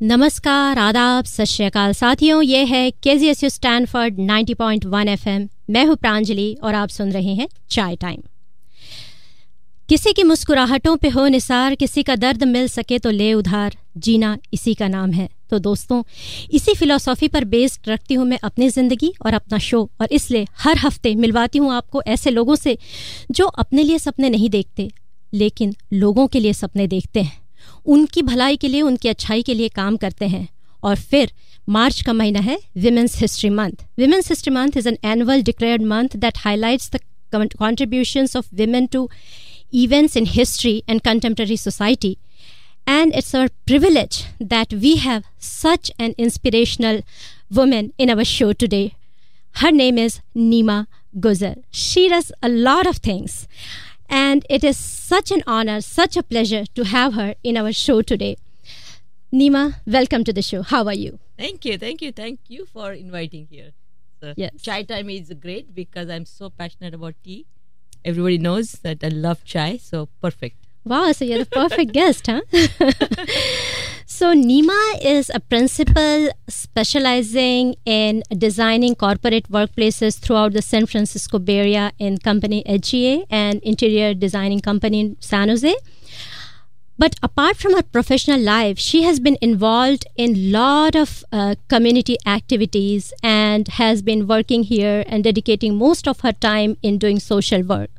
नमस्कार, आदाब, सत श्रीकाल। साथियों, ये है K G S U Stanford 90.1 FM मैं हूँ प्रांजलि और आप सुन रहे हैं चाय टाइम। किसी की मुस्कुराहटों पे हो निसार, किसी का दर्द मिल सके तो ले उधार। जीना इसी का नाम है। तो दोस्तों, इसी फिलॉसफी पर बेस्ड रखती हूँ मैं अपनी ज़िंदगी और अपना शो और इसलिए हर हफ़्ते मिलवाती हूँ आपको ऐसे लोगों से जो अपने लिए सपने नहीं देखते, लेकिन लोगों के लिए सपने देखते हैं। उनकी भलाई के लिए, उनकी अच्छाई के लिए काम करते हैं। और फिर मार्च का महीना है women's history month women's history month is an annual declared month that highlight the contribution of women to events in history and contemporary society and it's our privilege that we have such and inspirational women in our show today her name is Neema Gujar she does a lot of things And it is such an honor, such a pleasure to have her in our show today. Nima, welcome to the show. How are you? Thank you, thank you, thank you for inviting here. So Yes. Chai time is great because I'm so passionate about tea. Everybody knows that I love chai, so perfect. Wow, so you're the perfect guest, huh? so, Nima is a principal specializing in designing corporate workplaces throughout the San Francisco Bay Area in company HGA and interior designing company in San Jose. But apart from her professional life, she has been involved in lot of uh, community activities and has been working here and dedicating most of her time in doing social work.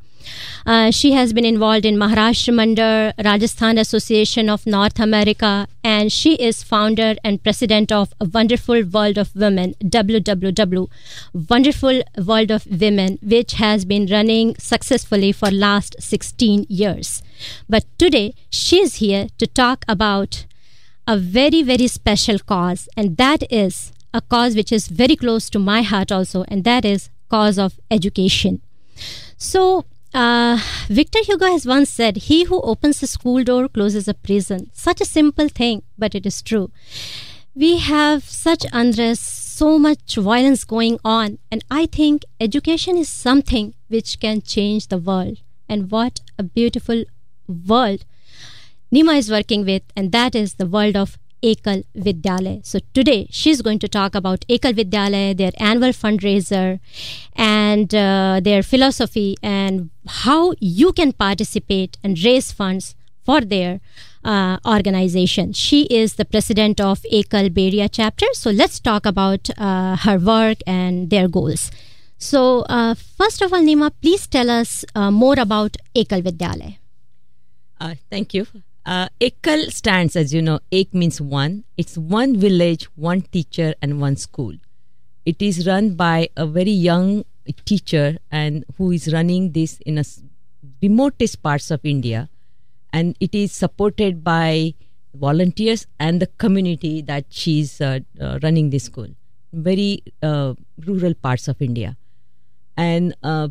Uh, she has been involved in Maharashtra Mandal, Rajasthan Association of North America, and she is founder and president of Wonderful World of Women, WWW, Wonderful World of Women, which has been running successfully for last 16 years. But today, she is here to talk about a very, very special cause, and that is a cause which is very close to my heart also, and that is cause of education. So, uh, Victor Hugo has once said, He who opens a school door closes a prison. Such a simple thing, but it is true. We have such unrest, so much violence going on, and I think education is something which can change the world. And what a beautiful world Nima is working with, and that is the world of Ekal Vidyalay. So today she's going to talk about Ekal Vidyalay, their annual fundraiser, and uh, their philosophy, and how you can participate and raise funds for their uh, organization. She is the president of Ekal Bay Area chapter. So let's talk about uh, her work and their goals. So uh, first of all, Nima, please tell us uh, more about Ekal Vidyalay. Uh, thank you. Uh, Ekal stands, as you know, Ek means one. It's one village, one teacher, and one school. It is run by a very young teacher and who is running this in a remotest parts of India, and it is supported by volunteers and the community that she's uh, uh, running this school. Very uh, rural parts of India, and uh,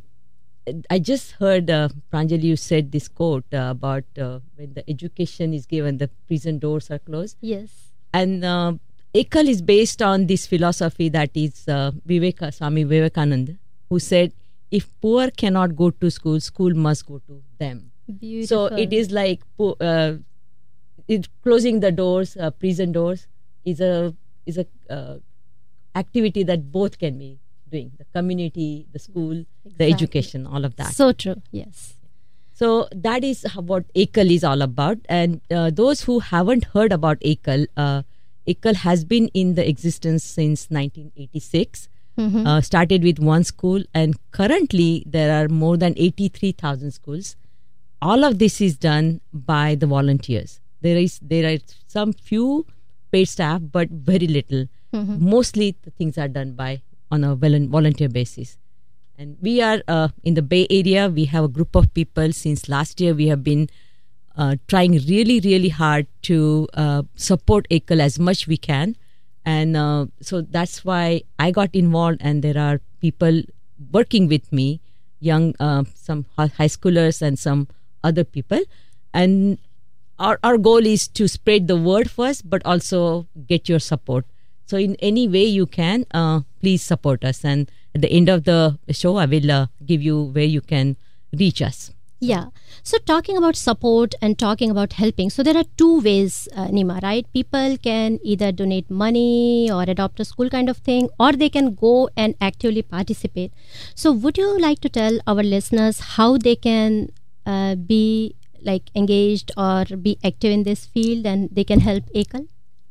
I just heard uh, Pranjali, you said this quote uh, about uh, when the education is given, the prison doors are closed. Yes. And uh, Ekal is based on this philosophy that is uh, Viveka, Swami Vivekananda, who said, if poor cannot go to school, school must go to them. Beautiful. So it is like uh, it, closing the doors, uh, prison doors, is a is a uh, activity that both can be doing the community, the school, the education, all of that. So true. Yes. So that is what Ekal is all about. And uh, those who haven't heard about Ekal, uh, Ekal has been in the existence since 1986. Mhm. Uh, started with one school, and currently there are more than 83,000 schools. All of this is done by the volunteers. There is there are some few paid staff, but very little. Mostly the things are done by on a volunteer basis. And we are uh, in the Bay Area. We have a group of people since last year. We have been uh, trying really, really hard to uh, support Ekal as much we can. And uh, so that's why I got involved, and there are people working with me, young, uh, some high schoolers and some other people. And our, our goal is to spread the word first, but also get your support. So, in any way you can, uh, please support us. And at the end of the show, I will uh, give you where you can reach us. Yeah. So, talking about support and talking about helping, so there are two ways, uh, Nima, right? People can either donate money or adopt a school kind of thing, or they can go and actively participate. So, would you like to tell our listeners how they can uh, be like engaged or be active in this field and they can help Ekal?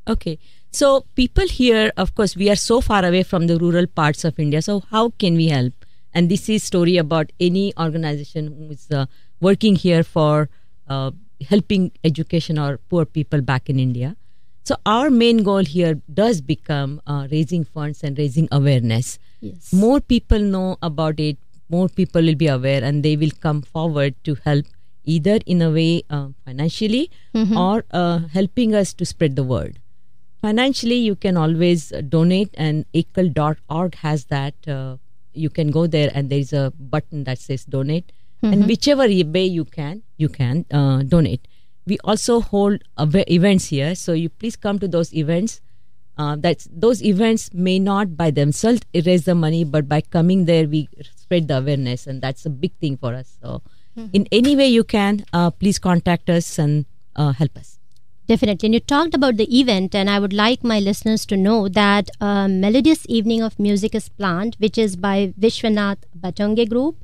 Okay. So, people here, of course, we are so far away from the rural parts of India. So, how can we help? and this is story about any organization who is uh, working here for uh, helping education or poor people back in India. So our main goal here does become uh, raising funds and raising awareness. Yes. More people know about it, more people will be aware, and they will come forward to help either in a way uh, financially Mm-hmm. or uh, helping us to spread the word. Financially, you can always donate, and ekal.org has that. Uh, you can go there, and there is a button that says donate, and whichever way you can, you can uh, donate. We also hold events here, so you please come to those events. Uh, that's those events may not by themselves raise the money, but by coming there, we spread the awareness, and that's a big thing for us. So, in any way you can, uh, please contact us and uh, help us. Definitely. And you talked about the event, and I would like my listeners to know that a Melodious Evening of Music is planned, which is by Vishwanath Batunge Group.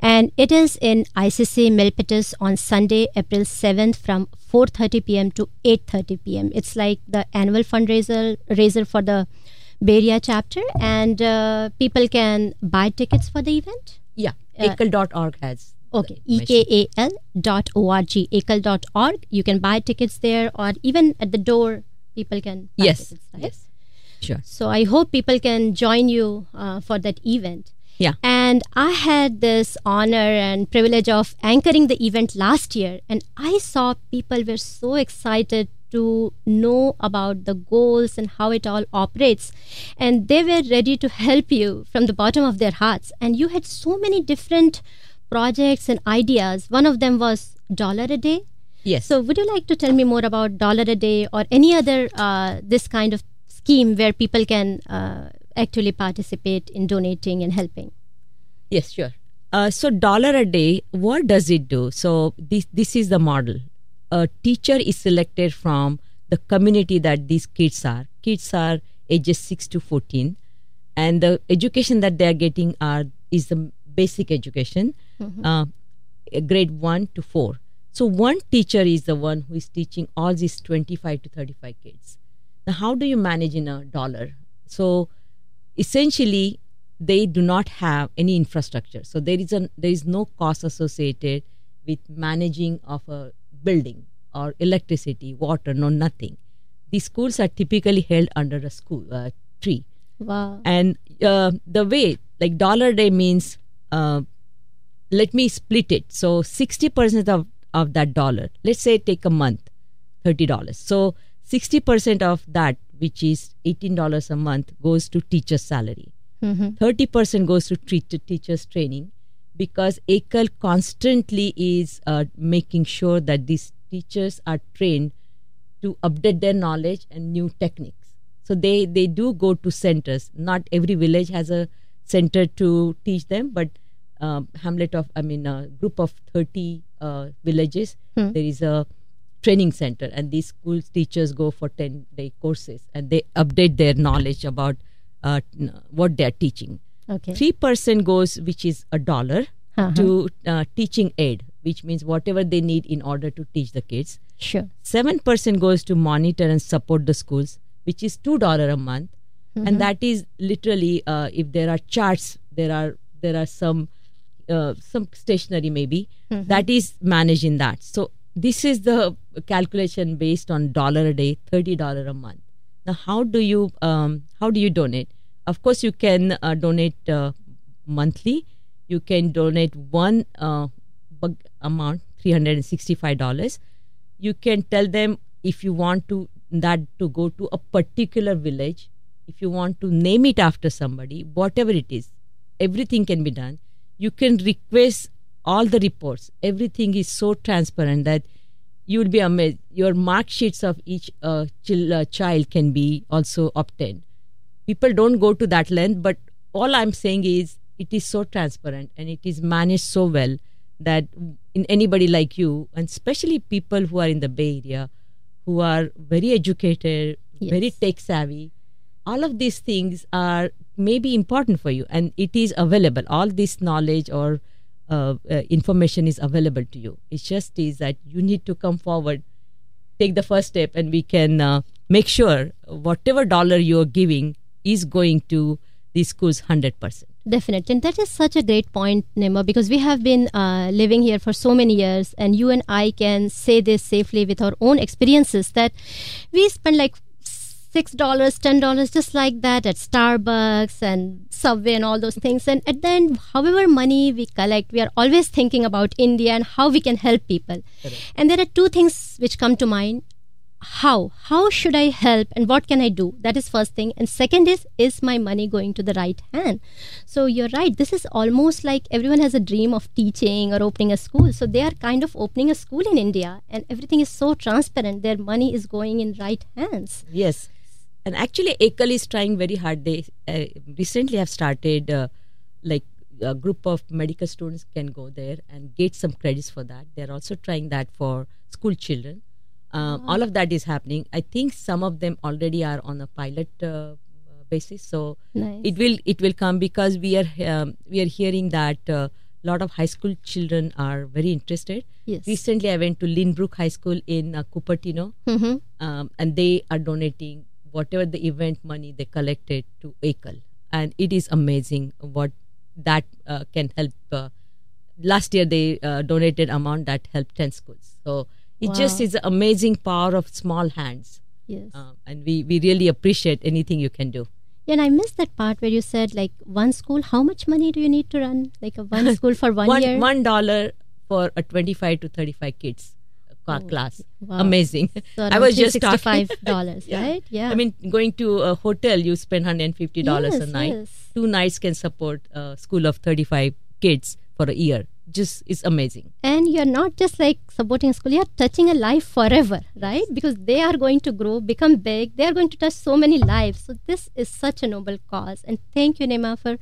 And it is in ICC Milpitas on Sunday, April 7th from 4.30 p.m. to 8.30 p.m. It's like the annual fundraiser raiser for the Bay Area chapter. And uh, people can buy tickets for the event. Yeah, Uh, ekal.org has. Okay, ekal dot org, ekal.org. You can buy tickets there, or even at the door, people can buy Yes, tickets. Right? yes, sure. So I hope people can join you uh, for that event. Yeah. And I had this honor and privilege of anchoring the event last year, and I saw people were so excited to know about the goals and how it all operates. And they were ready to help you from the bottom of their hearts. And you had so many different projects and ideas. One of them was dollar a day. Yes. So, would you like to tell me more about dollar a day or any other uh, this kind of scheme where people can uh, actually participate in donating and helping? Yes, sure. Uh, so dollar a day, what does it do? So this this is the model. A teacher is selected from the community that these kids are. Kids are ages six to fourteen, and the education that they are getting are is the basic education, uh, grade one to four. So one teacher is the one who is teaching all these twenty five to thirty five kids. Now, how do you manage in a dollar? So essentially they do not have any infrastructure so there is a there is no cost associated with managing of a building or electricity water no nothing these schools are typically held under a school uh, tree Wow. and uh, the way like dollar day means uh, let me split it so 60% of, of that dollar let's say take a month $30 so 60% of that which is $18 a month goes to teacher's salary Mm-hmm. 30% goes to teachers training because Ekal constantly is uh, making sure that these teachers are trained to update their knowledge and new techniques. So they, they do go to centers. Not every village has a center to teach them, but Hamlet of, I mean, a group of 30 uh, villages, Hmm. there is a training center and these school teachers go for 10 day courses and they update their knowledge about uh, what they are teaching. Okay. 3% goes, which is a dollar, Uh-huh. to uh, teaching aid, which means whatever they need in order to teach the kids. Sure. 7% goes to monitor and support the schools, which is $2 a month. And that is literally, uh, if there are charts, there are there are some uh, some stationery maybe that is managed in that. So this is the calculation based on dollar a day, thirty dollar a month. Now, how do you um, how do you donate? Of course, you can uh, donate uh, monthly. You can donate one uh, bug amount, three hundred and sixty-five dollars. You can tell them if you want to that to go to a particular village, if you want to name it after somebody, whatever it is, everything can be done. You can request all the reports. Everything is so transparent that you will be amazed. Your mark sheets of each uh, chil- uh, child can be also obtained. People don't go to that length, but all I'm saying is it is so transparent and it is managed so well that in anybody like you, and especially people who are in the Bay Area, who are very educated, very tech savvy, all of these things are maybe important for you, and it is available. All this knowledge or uh, uh, information is available to you. It just is that you need to come forward, take the first step, and we can uh, make sure whatever dollar you are giving is going to these schools hundred percent. Definitely. And that is such a great point, Nima, because we have been uh, living here for so many years, and you and I can say this safely with our own experiences that we spend like six dollars, ten dollars, just like that at Starbucks and Subway and all those things. And at the end, however money we collect, we are always thinking about India and how we can help people. And there are two things which come to mind. How? How should i help and what can i do? That is first thing. And second is is my money going to the right hand? So you're right. This is almost like everyone has a dream of teaching or opening a school. So they are kind of opening a school in india and everything is so transparent. Their money is going in right hands. Yes, and actually, Ekal is trying very hard. They uh, recently have started uh, like a group of medical students can go there and get some credits for that. They're also trying that for school children. Um, All of that is happening. I think some of them already are on a pilot uh, basis. So Nice. it will it will come because we are um, we are hearing that a lot of high school children are very interested. Yes. Recently, I went to Lynbrook High School in uh, Cupertino Mhm. um, and they are donating whatever the event money they collected to Ekal. And it is amazing what that uh, can help. Uh, last year they uh, donated amount that helped 10 schools. So it just is amazing power of small hands. yes Um, and we, we really appreciate anything you can do. and i missed that part where you said like one school how much money do you need to run like a one school for one, year one dollar for a 25 to 35 kids uh, class. Oh, wow. Amazing. so I was just talking. $365 Yeah. right yeah I mean, going to a hotel, you spend hundred and fifty dollars a night. yes. Two nights can support a school of thirty-five kids for a year. Just is amazing. and you're not just like supporting a school you're touching a life forever right because they are going to grow become big they are going to touch so many lives so this is such a noble cause and thank you Nima for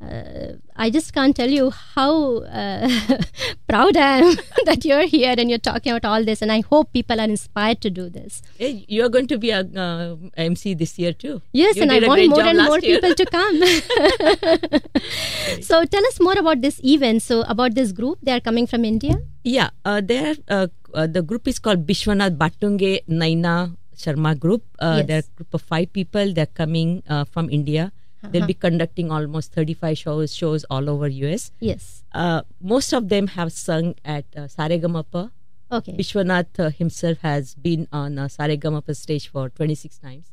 uh, I just can't tell you how uh, proud I am that you're here and you're talking about all this. And I hope people are inspired to do this. Hey, you're going to be a uh, MC this year too. Yes, You and I want more and more year. people to come. so tell us more about this event. So about this group, they are coming from India. Yeah, uh, there. Uh, uh, the group is called Vishwanath Batunge Naina Sharma Group. Uh, Yes. They're a group of five people. They're coming uh, from India. They'll be conducting almost 35 shows shows all over US. Yes. Uh, most of them have sung at uh, Saregamapa. Okay. Vishwanath uh, himself has been on uh, Saregamapa stage for 26 times.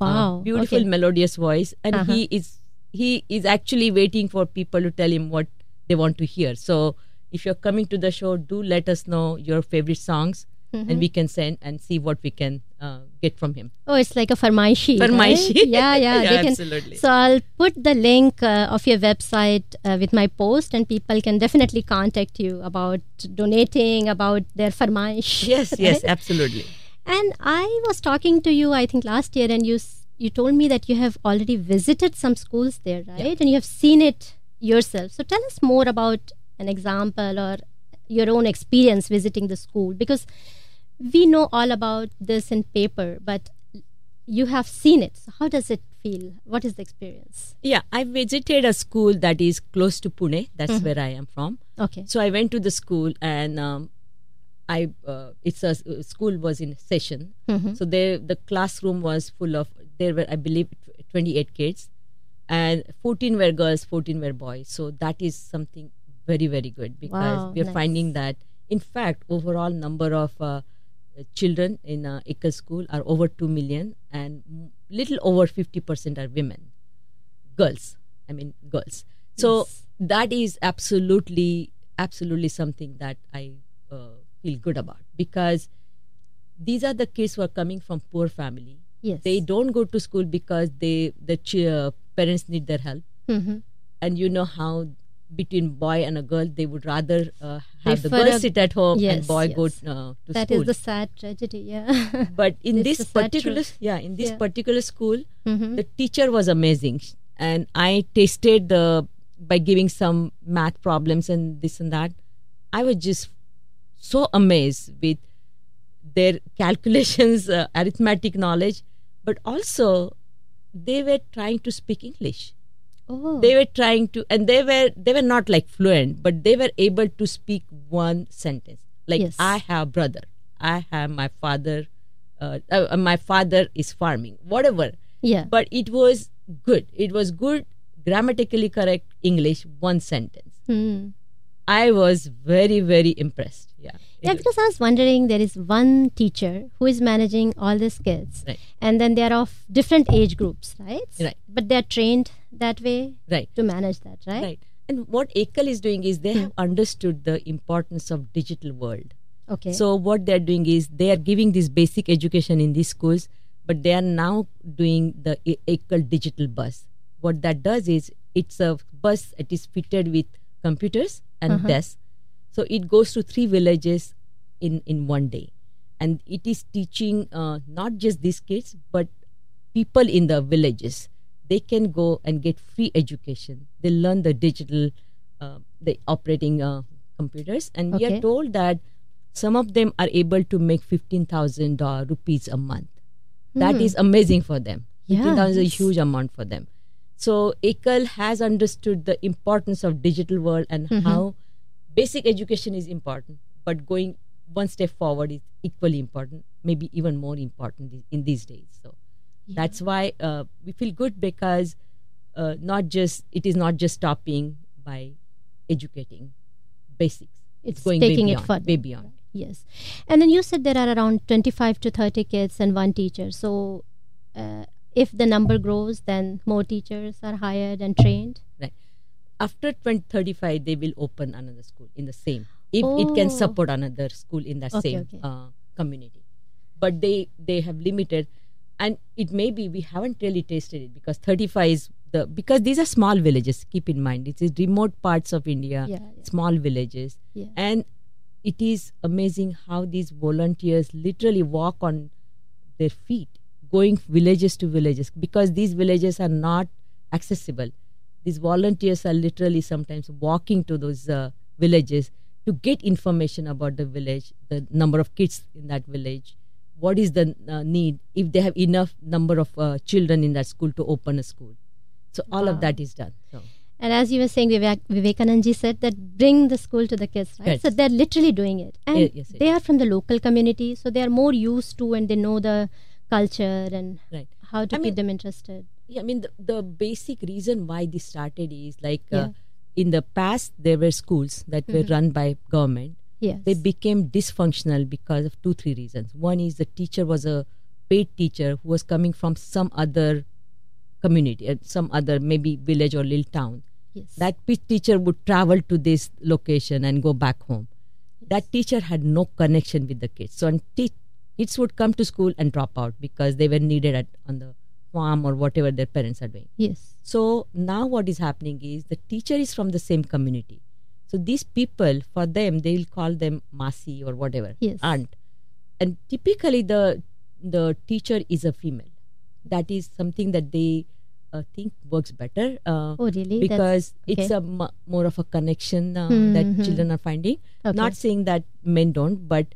Uh, Wow. beautiful Okay. melodious voice, and Uh-huh. he is he is actually waiting for people to tell him what they want to hear. So if you're coming to the show, do let us know your favorite songs, Mm-hmm. and we can send and see what we can uh, get from him. Oh, it's like a farmaishi. Farmaishi. right? Yeah, yeah. Yeah, can, absolutely. So I'll put the link uh, of your website uh, with my post, and people can definitely contact you about donating, about their farmaish. Yes, yes, absolutely. And I was talking to you, I think last year, and you you told me that you have already visited some schools there, right? And you have seen it yourself. So tell us more about an example or your own experience visiting the school, because we know all about this in paper, but you have seen it. So how does it feel? What is the experience? Yeah, I visited a school that is close to Pune. That's Mm-hmm. where I am from. Okay. So I went to the school and um, I uh, it's a uh, school was in session. Mhm. So there the classroom was full of there were I believe 28 kids and 14 were girls, 14 were boys. So that is something very very good because Wow, we are nice. finding that in fact overall number of uh, children in uh, Ekal school are over 2 million and little over 50% are women girls i mean girls so Yes. that is absolutely absolutely something that i uh, feel good about because these are the kids who are coming from poor family Yes. they don't go to school because they the ch- uh, parents need their help hmm and you know how between boy and a girl they would rather uh, have the girl a- sit at home Yes, and boy go yes. uh, to That school is the sad tragedy. Yeah. but in This particular yeah in this Yeah. particular school Mhm. the teacher was amazing and i tasted the by giving some math problems and this and that I was just so amazed with their calculations, uh, arithmetic knowledge, but also they were trying to speak English. Oh. They were trying to, and they were they were not like fluent, but they were able to speak one sentence. Like Yes. I have brother, I have my father, uh, uh, my father is farming, whatever. yeah. But it was good. It was good, grammatically correct English, one sentence. Hmm. I was very very impressed. Yeah. Yeah, because I was wondering there is one teacher who is managing all these kids, Right. and then they are of different age groups, right? Right. But they are trained that way right. to manage that, right? Right. And what Ekal is doing is they have understood the importance of digital world. Okay. So what they are doing is they are giving this basic education in these schools, but they are now doing the Ekal digital bus. What that does is it's a bus. It is fitted with computers and Uh-huh. desks. So it goes to three villages in in one day, and it is teaching uh, not just these kids but people in the villages. They can go and get free education. They learn the digital, uh, the operating uh, computers, and we are told that some of them are able to make fifteen thousand uh, rupees a month. That is amazing for them. Hmm. Yeah, Fifteen thousand is a huge amount for them. So Ekal has understood the importance of digital world and Mm-hmm. how basic education is important, but going one step forward is equally important, maybe even more important in these days. So that's why uh, we feel good because uh, not just it is not just stopping by educating basics. It's going taking way it further. way beyond. Yes. And then you said there are around 25 to 30 kids and one teacher. So uh, if the number grows, then more teachers are hired and trained. Right. After 2035, they will open another school in the same. If it can Oh. support another school in that Okay, same okay. Uh, community, but they they have limited, and it may be we haven't really tasted it because 35 is the because these are small villages. Keep in mind, it is remote parts of India, Yeah, yeah. small villages, Yeah. and it is amazing how these volunteers literally walk on their feet going villages to villages because these villages are not accessible these volunteers are literally sometimes walking to those uh, villages to get information about the village the number of kids in that village what is the uh, need if they have enough number of uh, children in that school to open a school so all Wow. of that is done so And as you were saying, Vivek, Vivekanandji said that bring the school to the kids, right? Yes. So they're literally doing it. And yes, yes. they are from the local community, so they are more used to and they know the culture and right how to I keep mean- them interested. Yeah, I mean, the, the basic reason why this started is like Yeah. uh, in the past, there were schools that were Mhm. run by government. Yes. They became dysfunctional because of two, three reasons. One is the teacher was a paid teacher who was coming from some other community, uh, some other maybe village or little town. yes. That teacher would travel to this location and go back home. That teacher had no connection with the kids. So, and te- kids would come to school and drop out because they were needed at, on the farm or whatever their parents are doing. yes. So now what is happening is the teacher is from the same community. So these people, for them, they will call them Masi or whatever, Yes. aunt. And typically the the teacher is a female. That is something that they uh, think works better. Uh, Oh, really? Because it's okay. a m- more of a connection uh, Hmm, that children are finding. Okay. Not saying that men don't, but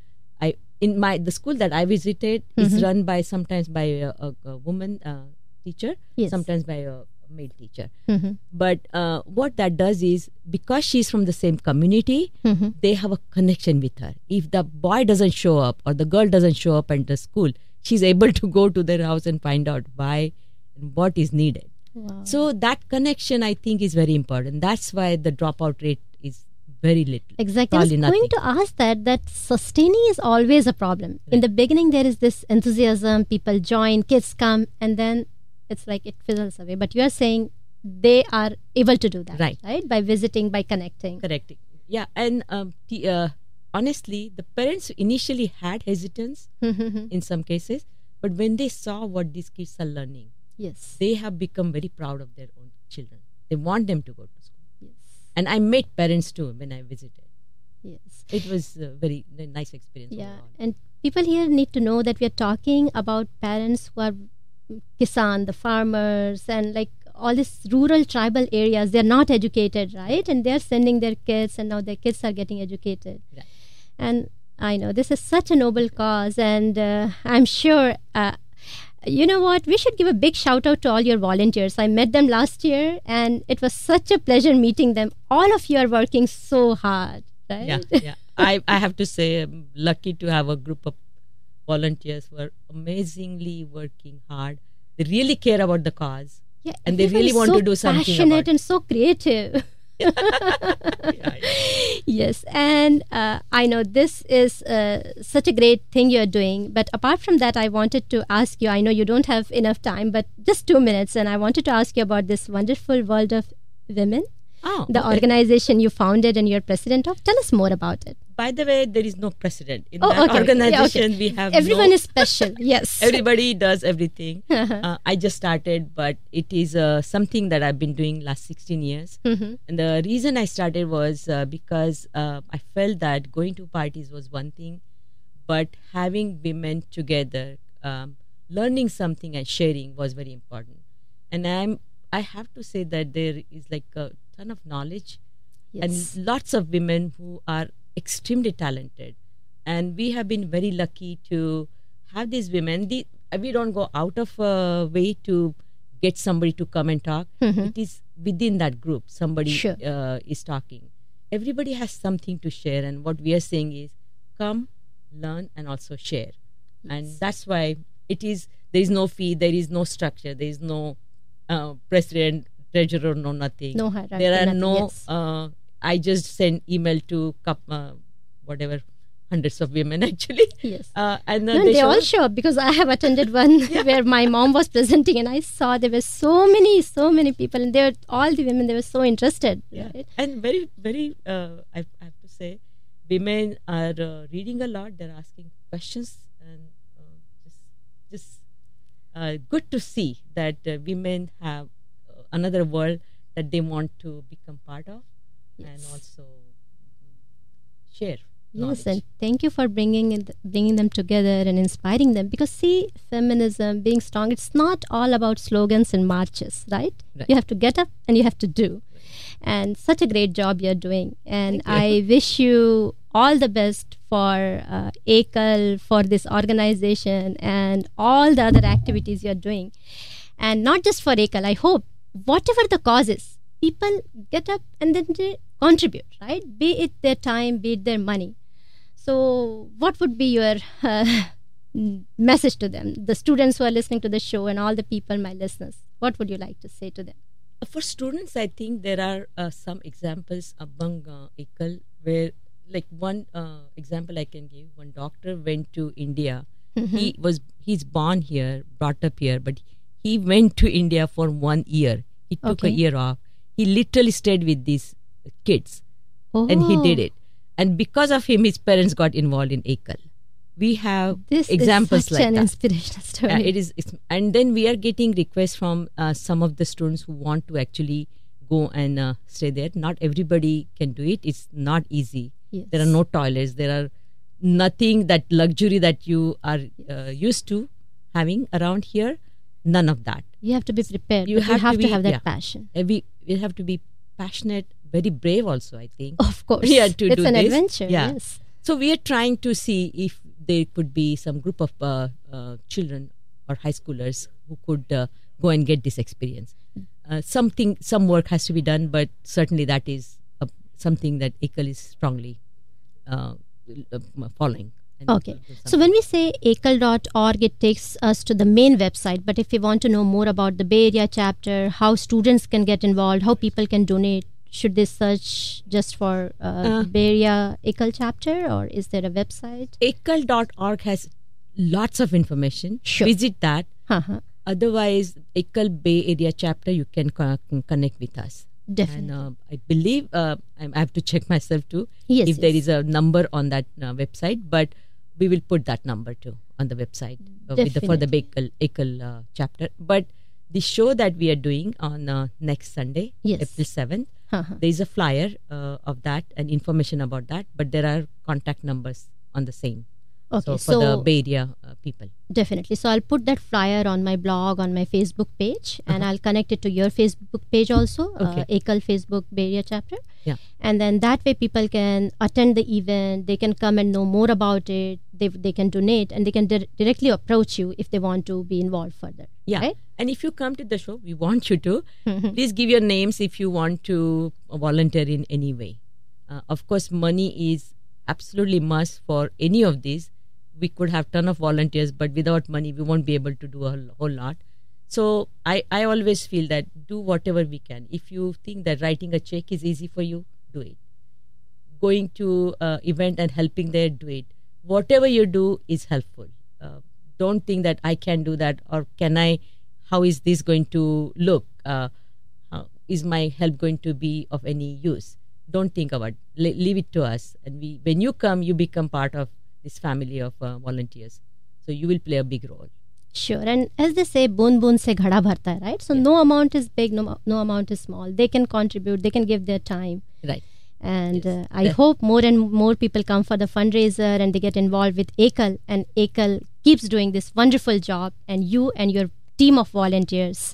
in my the school that I visited is Mhm. run by sometimes by a, a, a woman uh, teacher, Yes. sometimes by a male teacher. Mhm. But uh, what that does is because she's from the same community, Mhm. they have a connection with her. If the boy doesn't show up or the girl doesn't show up at the school, she's able to go to their house and find out why and what is needed. Wow. So that connection, I think, is very important. That's why the dropout rate is very little. Exactly. I was Probably going to ask that that sustaining is always a problem. In the beginning, there is this enthusiasm, people join, kids come, and then it's like it fizzles away. But you are saying they are able to do that, Right. Right? By visiting, by connecting. Correct. Yeah, and um, t- uh, honestly, the parents initially had hesitance in some cases, but when they saw what these kids are learning, yes. they have become very proud of their own children. They want them to go to school. And I met parents too when I visited. Yes. It was a very nice experience. Yeah. overall. And people here need to know that we are talking about parents who are kisan, the farmers, and like all these rural tribal areas they're not educated right and they're sending their kids and now their kids are getting educated Right. and i know this is such a noble cause and uh, i'm sure uh, you know what? We should give a big shout out to all your volunteers. I met them last year and it was such a pleasure meeting them. All of you are working so hard right? Yeah yeah. I i have to say i'm lucky to have a group of volunteers who are amazingly working hard. They really care about the cause Yeah, And they really want so to do something passionate and so creative Yeah, yes and uh, i know this is uh, such a great thing you're doing but apart from that i wanted to ask you i know you don't have enough time but just two minutes and i wanted to ask you about this wonderful world of women. Oh the okay. organization you founded and you're president of. Tell us more about it by the way there is no precedent. In Oh, that okay. Yeah, organization okay. we have everyone no, is special. Yes. Everybody does everything. Uh, i just started but it is uh, something that i've been doing last 16 years. Mhm. and the reason i started was uh, because uh, i felt that going to parties was one thing but having women together um, learning something and sharing was very important. And i'm i have to say that there is like a ton of knowledge yes. and lots of women who are extremely talented. And we have been very lucky to have these women. The, we don't go out of a way to get somebody to come and talk. Mhm. it is within that group somebody Sure. uh, is talking. Everybody has something to share and what we are saying is come learn and also share. And that's why it is there is no fee there is no structure there is no uh, president treasurer no nothing. No hierarchy, there are nothing, no yes. uh, i just send email to uh, whatever hundreds of women actually yes uh, and No, they, they, show all show up because I have attended one where my mom was presenting and I saw there were so many, so many people and they were all the women, they were so interested. yeah. Right? and very very uh, I, I have to say women are uh, reading a lot they're asking questions and uh, just just uh, good to see that uh, women have another world that they want to become part of and also share Yes, and thank you for bringing in bringing them together and inspiring them. Because see, feminism, being strong, it's not all about slogans and marches, right? Right. You have to get up and you have to do. And such a great job you're doing. And I wish you all the best for uh, Ekal, for this organization, and all the other activities you're doing. And not just for Ekal, I hope whatever the cause is, people get up and then they contribute, right? Be it their time, be it their money. So, what would be your uh, message to them, the students who are listening to the show, and all the people, my listeners? What would you like to say to them? for students i think there are uh, some examples among uh, ekal where like one uh, example i can give one doctor went to india he was he's born here brought up here but he went to india for one year he took Okay. a year off he literally stayed with these kids Oh, and he did it and because of him his parents got involved in ekal we have This examples is such like an that inspirational story. it is, it's, and then we are getting requests from uh, some of the students who want to actually go and uh, stay there. Not everybody can do it. It's not easy. Yes. There are no toilets. There are nothing that luxury that you are uh, used to having around here. None of that. You have to be prepared. You have you have to to, be- have that yeah. passion. Uh, we have to be passionate, very brave. Also, I think. Of course. Yeah, to it's do an this. adventure. Yeah. Yes. So we are trying to see if there could be some group of uh, uh, children or high schoolers who could uh, go and get this experience. Uh, something, some work has to be done, but certainly that is uh, something that Ekal is strongly uh, following. Okay. So when we say ekal.org, it takes us to the main website. But if we want to know more about the Bay Area chapter, how students can get involved, how people can donate, should they search just for uh, Uh. Bay Area Ekal chapter or is there a website? ekal.org has lots of information. Sure. Visit that. Uh-huh. Otherwise, Ekal Bay Area chapter, you can co- connect with us. Definitely. And uh, I believe uh, I have to check myself too Yes, if there yes. is a number on that uh, website, but we will put that number too on the website uh, with the, for the Bakel uh, chapter. But the show that we are doing on uh, next Sunday, Yes. April seventh, Uh-huh. there is a flyer uh, of that and information about that, but there are contact numbers on the same. Okay, so for the so- Bay Area uh, people. Definitely. So I'll put that flyer on my blog, on my Facebook page, and I'll connect it to your Facebook page also, uh, Uh-huh. Facebook Bay Area chapter. Yeah. And then that way people can attend the event, they can come and know more about it, they, they can donate, and they can dir- directly approach you if they want to be involved further. Yeah. Right? And if you come to the show, we want you to. Please give your names if you want to volunteer in any way. Uh, of course, money is absolutely must for any of these. We could have ton of volunteers, but without money, we won't be able to do a whole, lot. So I, I always feel that do whatever we can. If you think that writing a check is easy for you, do it. Going to uh, event and helping there, do it. Whatever you do is helpful. Uh, don't think that I can do that or can I? How is this going to look? Uh, is my help going to be of any use? Don't think about. It. Le- leave it to us. And we, when you come, you become part of this family of uh, volunteers. So you will play a big role. Sure. And as they say, boon boon se ghada bharta hai, right? So no amount is big, no, no amount is small. They can contribute, they can give their time. Right. And Yes. uh, I That- hope more and more people come for the fundraiser and they get involved with Ekal. And Ekal keeps doing this wonderful job. And you and your team of volunteers,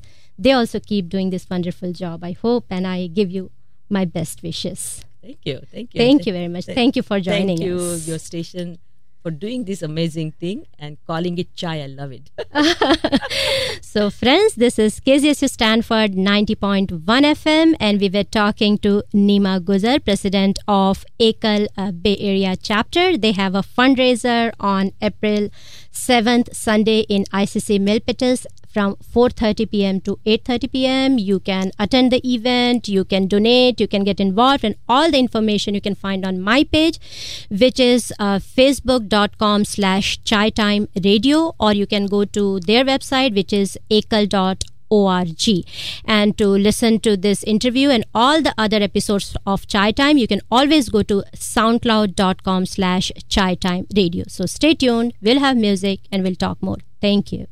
they also keep doing this wonderful job. I hope and I give you my best wishes. Thank you. Thank you. Thank you very much. Thank you for joining Thank you, us. your station, for doing this amazing thing and calling it chai. I love it. So, friends, this is KZSU Stanford 90.1 FM, and we were talking to Nima Guzar, president of Ekal uh, Bay Area chapter. They have a fundraiser on April 7th, Sunday, in ICC Milpitas from 4.30 p.m. to 8.30 p.m. You can attend the event, you can donate, you can get involved, and all the information you can find on my page, which is uh, facebook.com slash chai time radio, or you can go to their website, which is ekal.org. And to listen to this interview and all the other episodes of Chai Time, you can always go to soundcloud.com slash chai time radio. So stay tuned, we'll have music and we'll talk more. Thank you.